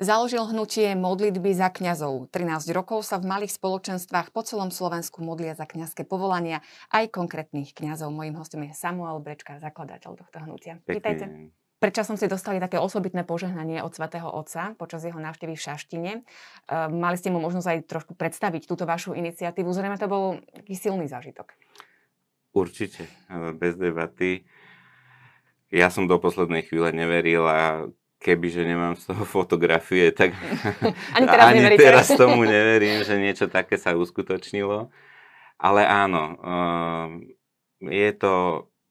Založil hnutie modlitby za kňazov. 13 rokov sa v malých spoločenstvách po celom Slovensku modlia za kňazské povolania aj konkrétnych kňazov. Mojím hostom je Samuel Brečka, zakladateľ tohto hnutia. Vítajte. Predčasom si dostali také osobitné požehnanie od svätého Otca počas jeho návštevy v Šaštine. Ehm, mali ste mu možnosť aj trošku predstaviť túto vašu iniciatívu. Zrejme to bol taký silný zážitok. Určite, bez debaty. Ja som do poslednej chvíle neveril a kebyže nemám z toho fotografie, tak ani, teraz, ani teraz tomu neverím, že niečo také sa uskutočnilo. Ale áno, ehm, je to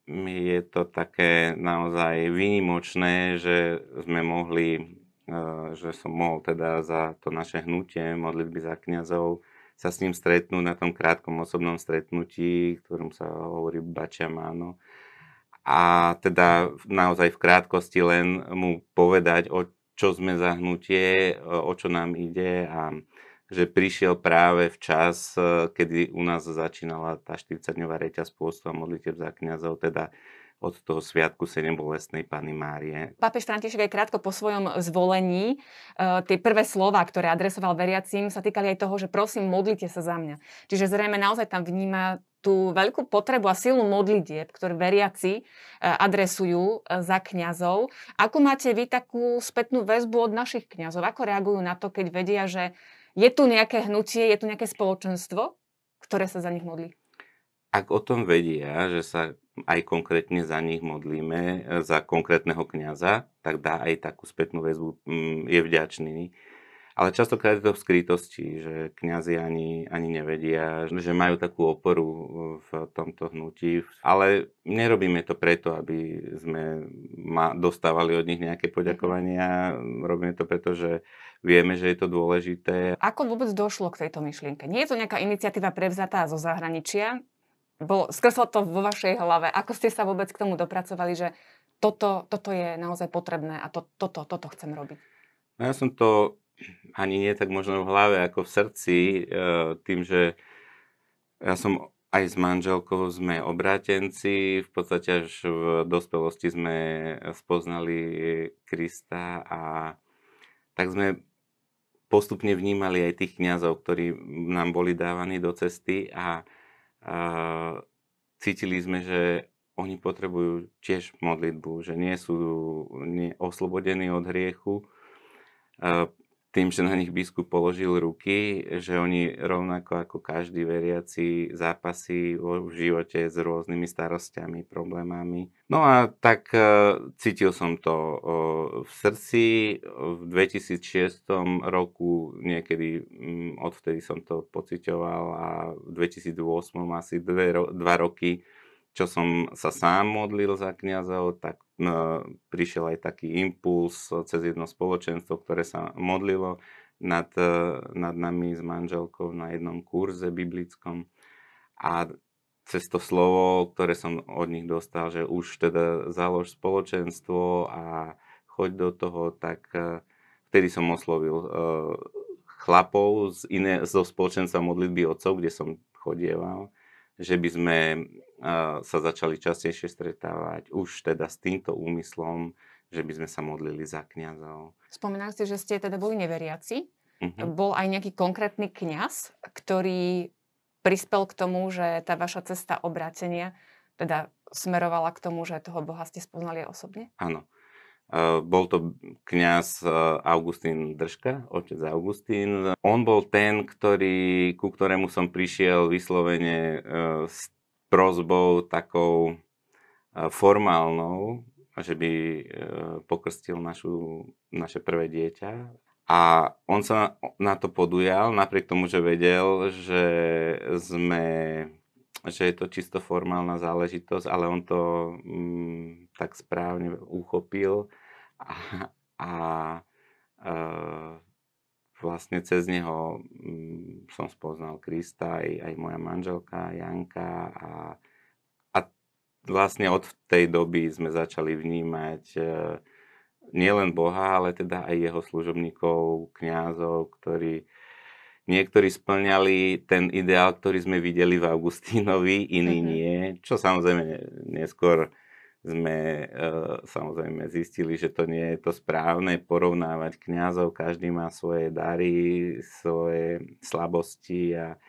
je to také naozaj výnimočné, že sme mohli, e, že som mohol teda za to naše hnutie modlitby za kňazov sa s ním stretnúť na tom krátkom osobnom stretnutí, ktorom sa hovorí Bačia Máno. A teda naozaj v krátkosti len mu povedať, o čo sme za hnutie, o čo nám ide a že prišiel práve v čas, e, kedy u nás začínala tá 40-dňová reťaz pôstu a modlitev za kniazov, teda od toho sviatku Sedembolestnej Pany Márie. Pápež František aj krátko po svojom zvolení, uh, tie prvé slova, ktoré adresoval veriacim, sa týkali aj toho, že prosím, modlite sa za mňa. Čiže zrejme naozaj tam vníma tú veľkú potrebu a silu modlitieb, ktoré veriaci uh, adresujú uh, za kňazov. Ako máte vy takú spätnú väzbu od našich kňazov? Ako reagujú na to, keď vedia, že je tu nejaké hnutie, je tu nejaké spoločenstvo, ktoré sa za nich modlí? Ak o tom vedia, že sa aj konkrétne za nich modlíme, e, za konkrétneho kňaza, tak dá aj takú spätnú väzbu, mm, je vďačný. Ale častokrát je to v skrytosti, že kňazi ani, ani nevedia, že majú takú oporu v tomto hnutí. Ale nerobíme to preto, aby sme ma dostávali od nich nejaké poďakovania. Robíme to preto, že vieme, že je to dôležité. Ako vôbec došlo k tejto myšlienke? Nie je to nejaká iniciatíva prevzatá zo zahraničia? Bolo, skreslo to vo vašej hlave. Ako ste sa vôbec k tomu dopracovali, že toto, toto je naozaj potrebné a to, toto, toto chcem robiť? No ja som to ani nie tak možno v hlave, ako v srdci, e, tým, že ja som aj s manželkou sme obrátenci, v podstate až v dospelosti sme spoznali Krista a tak sme postupne vnímali aj tých kňazov, ktorí nám boli dávaní do cesty a, a cítili sme, že oni potrebujú tiež modlitbu, že nie sú nie, oslobodení od hriechu. A tým, že na nich biskup položil ruky, že oni rovnako ako každý veriaci zápasí v živote s rôznymi starostiami, problémami. No a tak e, cítil som to v srdci. V 2006 roku niekedy, mm, odvtedy som to pocitoval a v 2008 asi dve, dva roky čo som sa sám modlil za kňazov, tak no, prišiel aj taký impuls cez jedno spoločenstvo, ktoré sa modlilo nad, nad nami s manželkou na jednom kurze biblickom. A cez to slovo, ktoré som od nich dostal, že už teda založ spoločenstvo a choď do toho, tak eh, vtedy som oslovil uh, chlapov z iné, zo spoločenstva modlitby otcov, kde som chodieval že by sme sa začali častejšie stretávať už teda s týmto úmyslom, že by sme sa modlili za kňazov. Spomínali ste, že ste teda boli neveriaci. Uh-huh. Bol aj nejaký konkrétny kňaz, ktorý prispel k tomu, že tá vaša cesta obrátenia teda smerovala k tomu, že toho Boha ste spoznali osobne? Áno. Eh, bol to kňaz eh, Augustín Držka, otec Augustín. On bol ten, ktorý, ku ktorému som prišiel vyslovene eh, s prozbou takou formálnou, že by pokrstil našu, naše prvé dieťa. A on sa na to podujal, napriek tomu, že vedel, že sme že je to čisto formálna záležitosť, ale on to mm, tak správne uchopil a, a e, vlastne cez neho mm, som spoznal Krista, aj, aj moja manželka Janka a, a vlastne od tej doby sme začali vnímať e, nielen Boha, ale teda aj jeho služobníkov, kňazov, ktorí Niektorí splňali ten ideál, ktorý sme videli v Augustínovi, iní mm-hmm. nie. Čo samozrejme neskôr sme uh, samozrejme zistili, že to nie je to správne porovnávať kňazov, každý má svoje dary, svoje slabosti, a,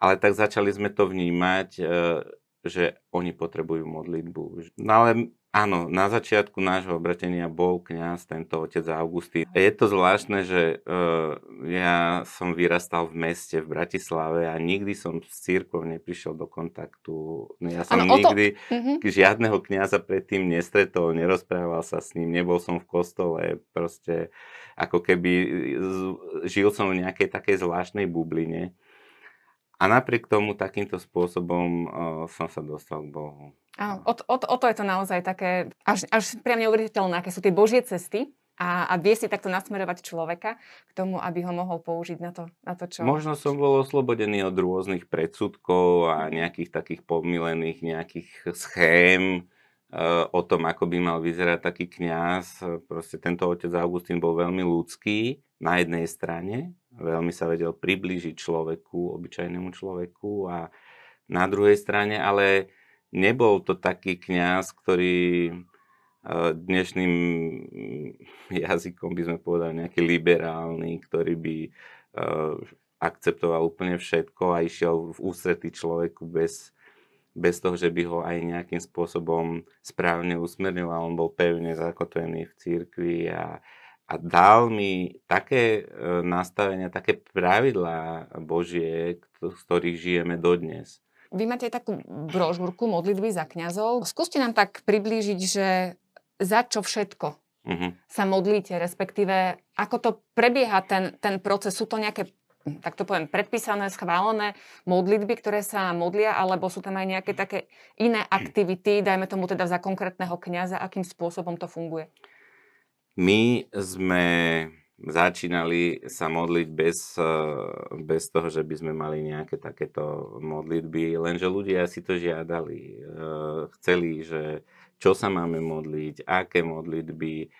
ale tak začali sme to vnímať, uh, že oni potrebujú modlitbu. No ale Áno, na začiatku nášho obratenia bol kňaz, tento otec Augustín. Je to zvláštne, že uh, ja som vyrastal v meste v Bratislave a nikdy som s církvou neprišiel do kontaktu. No, ja som ano, nikdy to... Mhm. žiadneho kňaza predtým nestretol, nerozprával sa s ním, nebol som v kostole, proste ako keby žil som v nejakej takej zvláštnej bubline. A napriek tomu takýmto spôsobom uh, som sa dostal k Bohu. Áno, o, o, o to je to naozaj také, až, až priam neuveriteľné, aké sú tie Božie cesty a, a vie si takto nasmerovať človeka k tomu, aby ho mohol použiť na to, na to čo... Možno som bol oslobodený od rôznych predsudkov a nejakých takých pomilených nejakých schém o tom, ako by mal vyzerať taký kňaz. Proste tento otec Augustín bol veľmi ľudský na jednej strane, veľmi sa vedel priblížiť človeku, obyčajnému človeku a na druhej strane, ale nebol to taký kňaz, ktorý eh, dnešným jazykom by sme povedali nejaký liberálny, ktorý by eh, akceptoval úplne všetko a išiel v ústretí človeku bez, bez toho, že by ho aj nejakým spôsobom správne usmerňoval. On bol pevne zakotvený v církvi a, a dal mi také eh, nastavenia, také pravidlá Božie, z ktorých žijeme dodnes. Vy máte takú brožúrku modlitby za kňazov. Skúste nám tak priblížiť, že za čo všetko uh-huh. sa modlíte, respektíve ako to prebieha ten, ten proces. Sú to nejaké tak to poviem, predpísané, schválené modlitby, ktoré sa modlia, alebo sú tam aj nejaké také iné aktivity, dajme tomu teda za konkrétneho kňaza, akým spôsobom to funguje? My sme začínali sa modliť bez, eh, bez toho, že by sme mali nejaké takéto modlitby, lenže ľudia si to žiadali. Eh, chceli, že čo sa máme modliť, aké modlitby.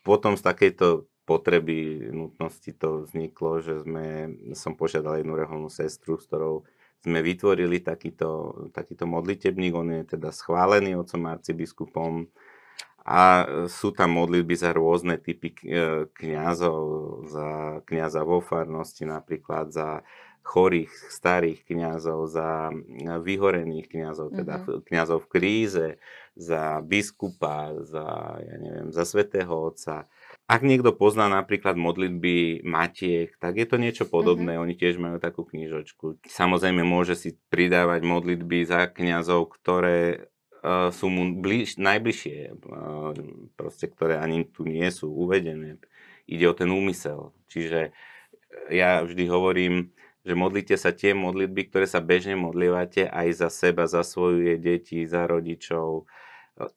Potom z takejto potreby, nutnosti to vzniklo, že sme, som požiadal jednu reholnú sestru, s ktorou sme vytvorili takýto, takýto modlitebník, on je teda schválený otcom arcibiskupom, a sú tam modlitby za rôzne typy e, kňazov, za kňaza vo farnosti napríklad, za chorých, starých kňazov, za vyhorených kňazov, teda mm-hmm. kňazov v kríze, za biskupa, za, ja neviem, za svetého otca. Ak niekto pozná napríklad modlitby Matiek, tak je to niečo podobné. Mm-hmm. Oni tiež majú takú knižočku. Samozrejme môže si pridávať modlitby za kňazov, ktoré uh, sú mu bliž, najbližšie, uh, proste, ktoré ani tu nie sú uvedené. Ide o ten úmysel. Čiže ja vždy hovorím, že modlite sa tie modlitby, ktoré sa bežne modlívate aj za seba, za svoje deti, za rodičov.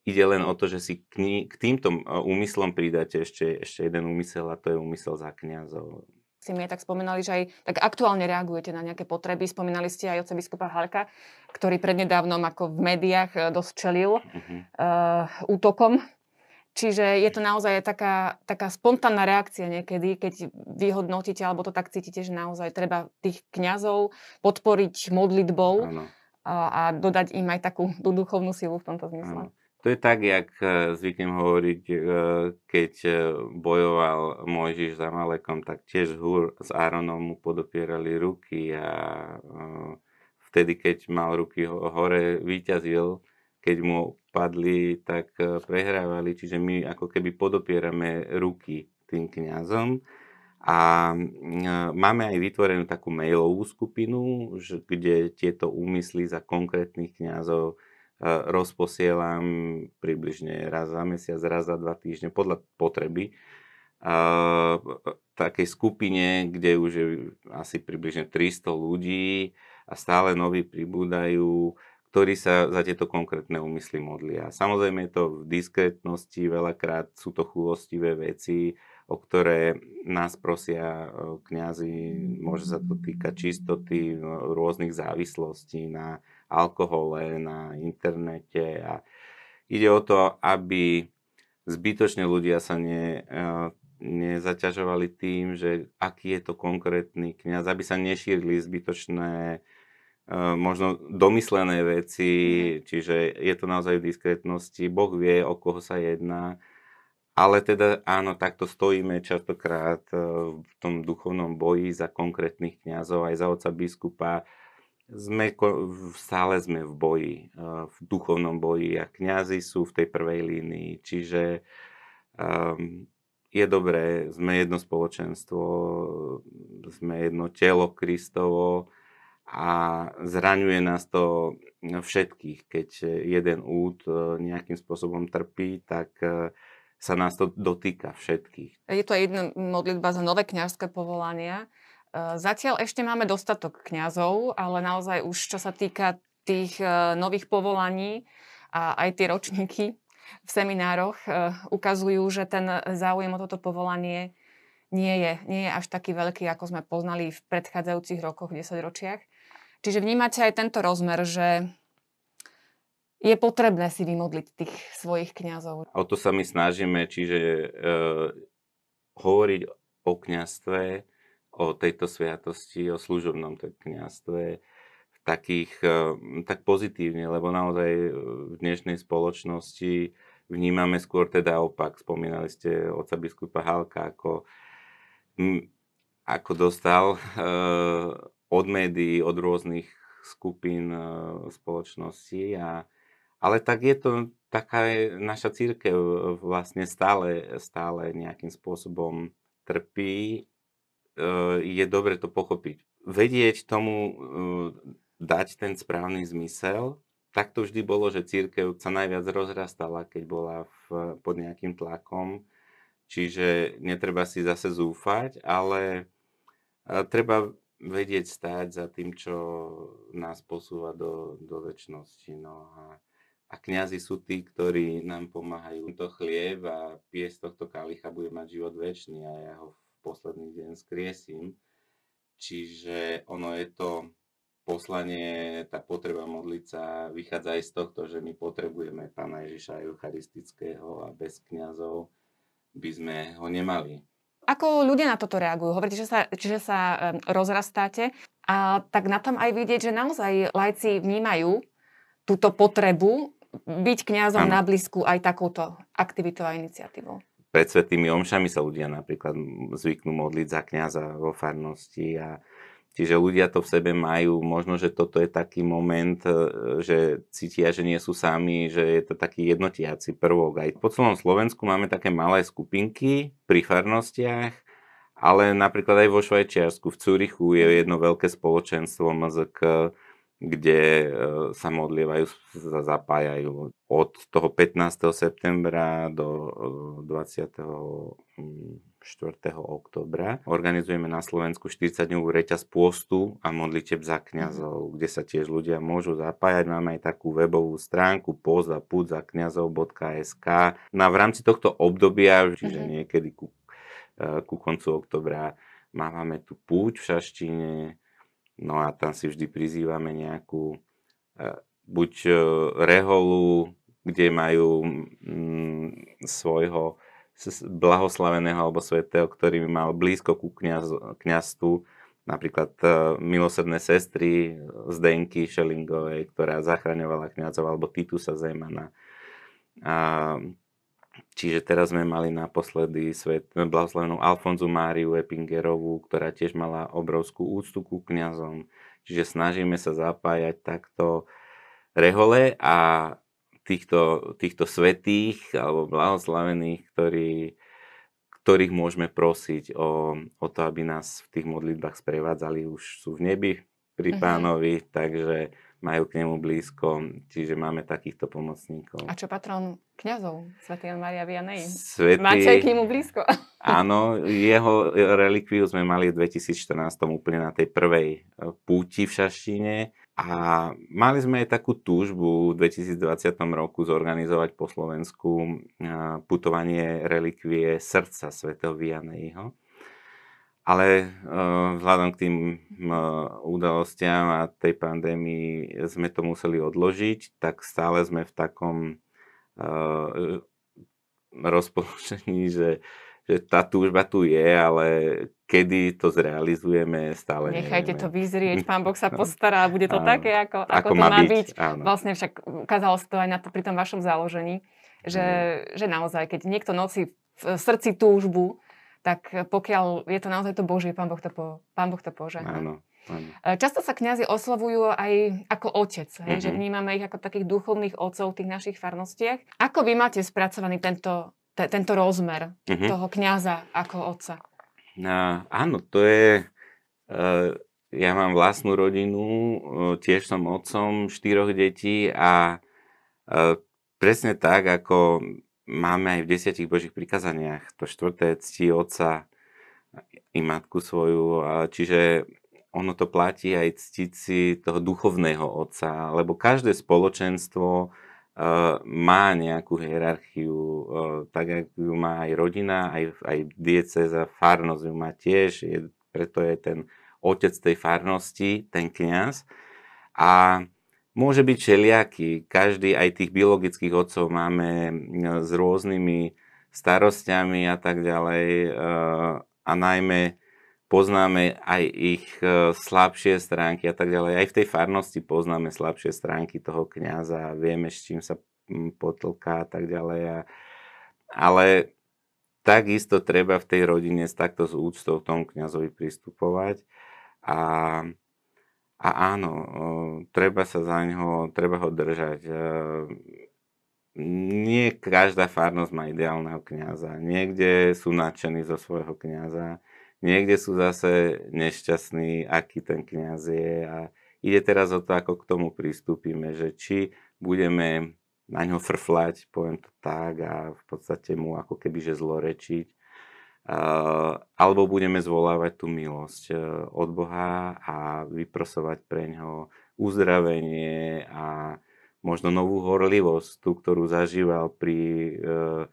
Ide len o to, že si k, ní, k týmto úmyslom pridáte ešte, ešte jeden úmysel a to je úmysel za kniazov si mi aj tak spomenali, že aj tak aktuálne reagujete na nejaké potreby. Spomínali ste aj oce biskupa Halka, ktorý prednedávnom ako v médiách e, dosť čelil uh-huh. uh, útokom. Čiže je to naozaj taká, taká spontánna reakcia niekedy, keď vy hodnotíte, alebo to tak cítite, že naozaj treba tých kňazov podporiť modlitbou a, a dodať im aj takú duchovnú silu v tomto zmysle. Ano. To je tak, jak e, zvyknem hovoriť, e, keď e, bojoval Mojžiš za Malekom, tak tiež Hur s Áronom mu podopierali ruky a vtedy, keď mal ruky hore, vyťazil, keď mu padli, tak prehrávali. Čiže my ako keby podopierame ruky tým kňazom. A máme aj vytvorenú takú mailovú skupinu, kde tieto úmysly za konkrétnych kňazov rozposielam približne raz za mesiac, raz za dva týždne podľa potreby takej skupine, kde už je asi približne 300 ľudí a stále noví pribúdajú, ktorí sa za tieto konkrétne úmysly modlia. Samozrejme je to v diskrétnosti, veľakrát sú to chulostivé veci, o ktoré nás prosia kňazi, môže sa to týkať čistoty, rôznych závislostí na alkohole, na internete a ide o to, aby zbytočne ľudia sa ne, eh, nezaťažovali tým, že aký je to konkrétny kniaz, aby sa nešírili zbytočné možno domyslené veci, Mhm. čiže je to naozaj v diskrétnosti, Boh vie, o koho sa jedná, ale teda áno, takto stojíme častokrát e, v tom duchovnom boji za konkrétnych kňazov, aj za oca biskupa, sme, stále sme v boji, e, v duchovnom boji a kňazi sú v tej prvej línii, čiže um, je dobré, sme jedno spoločenstvo, sme jedno telo Kristovo, a zraňuje nás to všetkých. Keď jeden úd e, nejakým spôsobom trpí, tak e, sa nás to dotýka všetkých. Je to jedna modlitba za nové kňazské povolania. E, zatiaľ ešte máme dostatok kňazov, ale naozaj už čo sa týka tých nových povolaní a aj tie ročníky v seminároch ukazujú, že ten záujem o toto povolanie nie je, nie je až taký veľký, ako sme poznali v predchádzajúcich rokoch, 10 ročiach. Čiže vnímate aj tento rozmer, že je potrebné si vymodliť tých svojich kňazov. O to sa my snažíme, čiže e, hovoriť o kňastve, o tejto sviatosti, o služobnom kňastve takých, e, tak pozitívne, lebo naozaj v dnešnej spoločnosti vnímame skôr teda opak. Spomínali ste oca biskupa Halka ako, ako dostal e, od médií, od rôznych skupín e, spoločnosti. A, ale tak je to taká naša církev vlastne stále, stále nejakým spôsobom trpí. E, je dobre to pochopiť. Vedieť tomu e, dať ten správny zmysel, tak to vždy bolo, že církev sa najviac rozrastala, keď bola v, pod nejakým tlakom. Čiže netreba si zase zúfať, ale treba vedieť stáť za tým, čo nás posúva do, do väčšnosti. No a, a kňazi sú tí, ktorí nám pomáhajú. To chlieb a piesť tohto kalicha bude mať život väčší a ja ho v posledný deň skriesím. Čiže ono je to poslanie, tá potreba modliť sa vychádza aj z tohto, že my potrebujeme Pána Ježiša Eucharistického a bez kňazov by sme ho nemali. Ako ľudia na toto reagujú? Hovoríte, že sa, že sa rozrastáte a tak na tom aj vidieť, že naozaj lajci vnímajú túto potrebu byť kňazom na blízku aj takouto aktivitou a iniciatívou. Pred svetými omšami sa ľudia napríklad zvyknú modliť za kňaza vo farnosti a Čiže ľudia to v sebe majú, možno, že toto je taký moment, e, že cítia, že nie sú sami, že je to taký jednotiaci prvok. Aj po celom Slovensku máme také malé skupinky pri farnostiach, ale napríklad aj vo Švajčiarsku, v Cúrichu je jedno veľké spoločenstvo MZK, kde e, sa modlievajú, sa zapájajú od toho 15. septembra do 20. E, 4. oktobra organizujeme na Slovensku 40-dňovú reťaz pôstu a modliteb za kňazov, mhm. kde sa tiež ľudia môžu zapájať. Máme aj takú webovú stránku post a púd za kňazov.sk. No a v rámci tohto obdobia, čiže mm-hmm. niekedy ku, e, ku koncu oktobra, máme tu púť v Šaštine, No a tam si vždy prizývame nejakú e, buď e, reholu, kde majú mm, svojho blahoslaveného alebo svetého, ktorý mal blízko ku kniaz, kniazstvu, napríklad uh, milosrdné sestry Zdenky Šelingovej, ktorá zachraňovala kniazov, alebo Titusa Zemana. A, čiže teraz sme mali naposledy svet, blahoslavenú Alfonzu Máriu Epingerovú, ktorá tiež mala obrovskú úctu ku kniazom. Čiže snažíme sa zapájať takto rehole a týchto, týchto svetých alebo blahoslavených, ktorí, ktorých môžeme prosiť o, o to, aby nás v tých modlitbách sprevádzali, už sú v nebi pri mhm. pánovi, takže majú k nemu blízko, čiže máme takýchto pomocníkov. A čo patron kňazov, svätý Jan Maria Vianney? Svetý... Máte aj k nemu blízko? Áno, jeho relikviu sme mali v 2014 úplne na tej prvej eh, púti v Šaštine a mali sme aj takú túžbu v 2020 roku zorganizovať po Slovensku putovanie relikvie srdca svätého Vianneyho. Ale vzhľadom k tým udalostiam a tej pandémii sme to museli odložiť, tak stále sme v takom rozpoložení, že že tá túžba tu je, ale kedy to zrealizujeme, stále Nechajte nevieme. to vyzrieť, pán Boh sa postará a bude to Áno. také, ako, ako, Ako to má byť. byť, áno. Vlastne však ukázalo sa to aj na to, pri tom vašom založení, že, že naozaj, keď niekto nosí v srdci túžbu, tak pokiaľ je to naozaj to Božie, pán Boh to, po, pán boh to požehná. Áno, áno. E, Často sa kňazi oslovujú aj ako otec, hej, že Mhm. vnímame ich ako takých duchovných otcov v tých našich farnostiach. Ako vy máte spracovaný tento, te, tento rozmer Mhm. toho kňaza ako otca? No, áno, to je... Uh, ja mám vlastnú rodinu, uh, tiež som otcom štyroch detí a uh, presne tak, ako máme aj v desiatich Božích prikazaniach, to štvrté ctí otca i matku svoju, čiže ono to platí aj ctiť si toho duchovného otca, lebo každé spoločenstvo uh, má nejakú hierarchiu, uh, tak ako ju má aj rodina, aj, aj dieceza, farnosť ju má tiež, je, preto je ten otec tej farnosti, ten kňaz. A môže byť všelijaký. Každý, aj tých biologických otcov máme mm, s rôznymi starostiami a tak ďalej. uh, A najmä poznáme aj ich e, slabšie stránky a tak ďalej. Aj v tej farnosti poznáme slabšie stránky toho kňaza, vieme, s čím sa mm, potlká a tak ďalej. Ale takisto treba v tej rodine s takto s úctou k tomu kňazovi pristupovať. A, a áno, treba sa za neho, treba ho držať. E, Nie každá farnosť má ideálneho kňaza. Niekde sú nadšení zo svojho kňaza, Niekde sú zase nešťastní, aký ten kňaz je a ide teraz o to, ako k tomu pristúpime, že či budeme na ňo frflať, poviem to tak, a v podstate mu ako keby že zlorečiť, alebo budeme zvolávať tú milosť uh, od Boha a vyprosovať pre ňo uzdravenie a možno novú horlivosť, tú, ktorú zažíval pri, uh,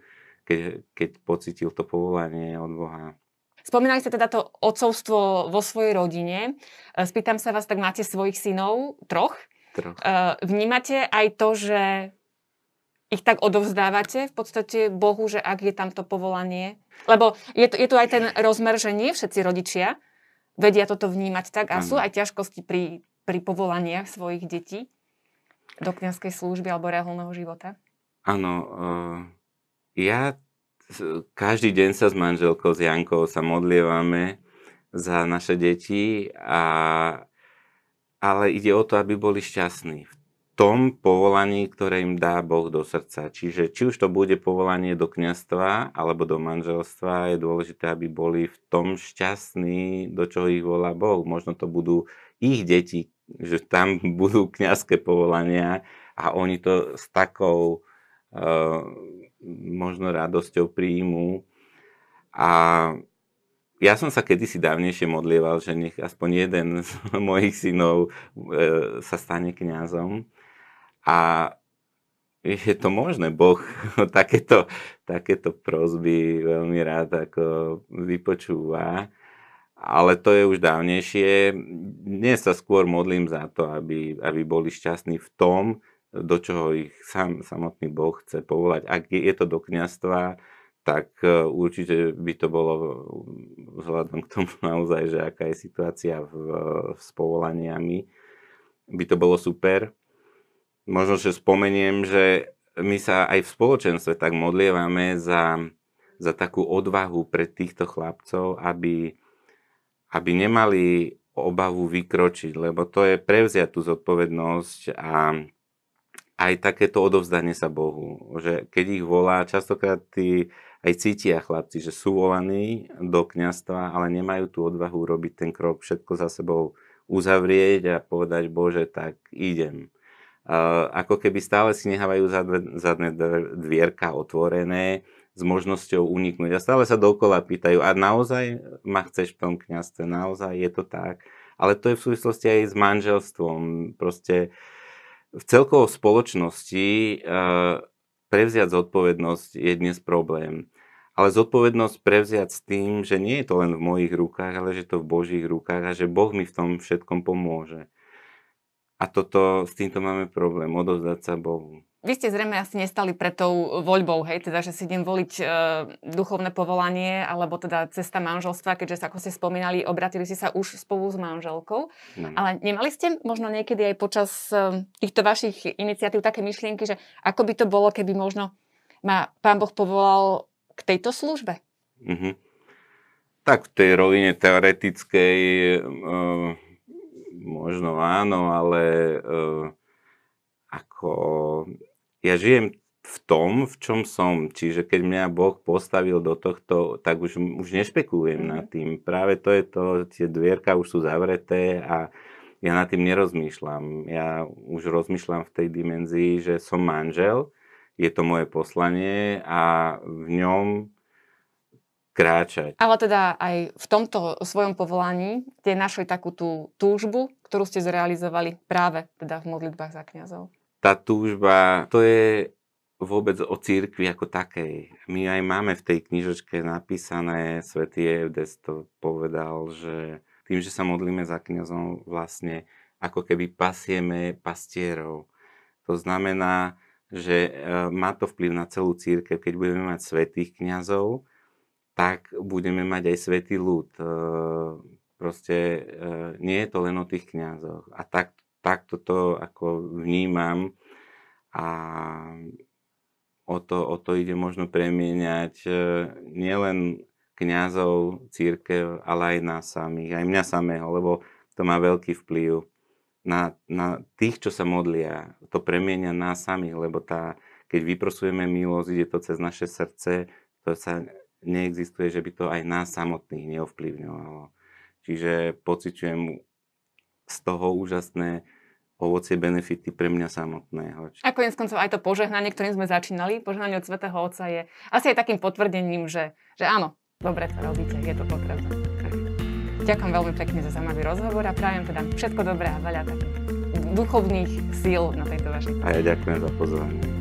keď, keď pocitil to povolanie od Boha. Spomínali ste teda to otcovstvo vo svojej rodine. Spýtam sa vás, tak máte svojich synov, troch. Troch. Vnímate aj to, že ich tak odovzdávate v podstate Bohu, že ak je tam to povolanie? Lebo je tu, je tu aj ten rozmer, že nie všetci rodičia vedia toto vnímať tak a sú aj ťažkosti pri, pri povolaniach svojich detí do kniazkej služby alebo reálneho života. Áno, uh, ja každý deň sa s manželkou, s Jankou sa modlievame za naše deti, a, ale ide o to, aby boli šťastní v tom povolaní, ktoré im dá Boh do srdca. Čiže či už to bude povolanie do kňastva alebo do manželstva, je dôležité, aby boli v tom šťastní, do čoho ich volá Boh. Možno to budú ich deti, že tam budú kňazské povolania a oni to s takou uh, možno radosťou príjmu. A ja som sa kedysi dávnejšie modlieval, že nech aspoň jeden z mojich synov e, sa stane kňazom. A je to možné, Boh takéto, takéto prozby veľmi rád ako vypočúva. Ale to je už dávnejšie. Dnes sa skôr modlím za to, aby, aby boli šťastní v tom, do čoho ich sám, samotný Boh chce povolať. Ak je, to do kniastva, tak e, určite by to bolo vzhľadom k tomu naozaj, že aká je situácia v, s povolaniami, by to bolo super. Možno, že spomeniem, že my sa aj v spoločenstve tak modlievame za, za takú odvahu pre týchto chlapcov, aby, aby nemali obavu vykročiť, lebo to je prevziať tú zodpovednosť a aj takéto odovzdanie sa Bohu. Že keď ich volá, častokrát tí aj cítia chlapci, že sú volaní do kňastva, ale nemajú tú odvahu robiť ten krok, všetko za sebou uzavrieť a povedať, Bože, tak idem. Ako keby stále si nehávajú zadné dvierka otvorené s možnosťou uniknúť. A stále sa dokola pýtajú, a naozaj ma chceš v tom kňazstve, naozaj je to tak. Ale to je v súvislosti aj s manželstvom. Proste v celkovo spoločnosti uh, prevziať zodpovednosť je dnes problém. Ale zodpovednosť prevziať s tým, že nie je to len v mojich rukách, ale že to v Božích rukách a že Boh mi v tom všetkom pomôže. A toto, s týmto máme problém, odovzdať sa Bohu. vy ste zrejme asi nestali pred tou voľbou, hej, teda, že si idem voliť e, duchovné povolanie, alebo teda cesta manželstva, keďže sa, ako ste spomínali, obratili ste sa už spolu s manželkou. No. Ale nemali ste možno niekedy aj počas e, týchto vašich iniciatív také myšlienky, že ako by to bolo, keby možno ma pán Boh povolal k tejto službe? Mm-hmm. Tak v tej rovine teoretickej e, možno áno, ale e, ako ja žijem v tom, v čom som. Čiže keď mňa Boh postavil do tohto, tak už, už nešpekulujem nad mhm. tým. Práve to je to, tie dvierka už sú zavreté a ja nad tým nerozmýšľam. Ja už rozmýšľam v tej dimenzii, že som manžel, je to moje poslanie a v ňom kráčať. Ale teda aj v tomto svojom povolaní ste našli takú tú túžbu, ktorú ste zrealizovali práve teda v modlitbách za kňazov tá túžba, to je vôbec o církvi ako takej. My aj máme v tej knižočke napísané, svätý Evdes to povedal, že tým, že sa modlíme za kniazom, vlastne ako keby pasieme pastierov. To znamená, že e, má to vplyv na celú církev. Keď budeme mať svetých kňazov, tak budeme mať aj svetý ľud. E, proste e, nie je to len o tých kňazoch. A tak, takto to ako vnímam a o to, o to ide možno premieňať e, nielen kňazov, církev, ale aj nás samých, aj mňa samého, lebo to má veľký vplyv na, na tých, čo sa modlia. To premieňa nás samých, lebo tá, keď vyprosujeme milosť, ide to cez naše srdce, to sa neexistuje, že by to aj nás samotných neovplyvňovalo. Čiže pociťujem z toho úžasné ovocie, benefity pre mňa samotného. A konec koncov aj to požehnanie, ktorým sme začínali, požehnanie od Svetého Otca je asi aj takým potvrdením, že, že áno, dobre to robíte, je to potrebné. Ďakujem veľmi pekne za zaujímavý rozhovor a prajem teda všetko dobré a veľa takých duchovných síl na tejto vašej A ja ďakujem za pozornosť.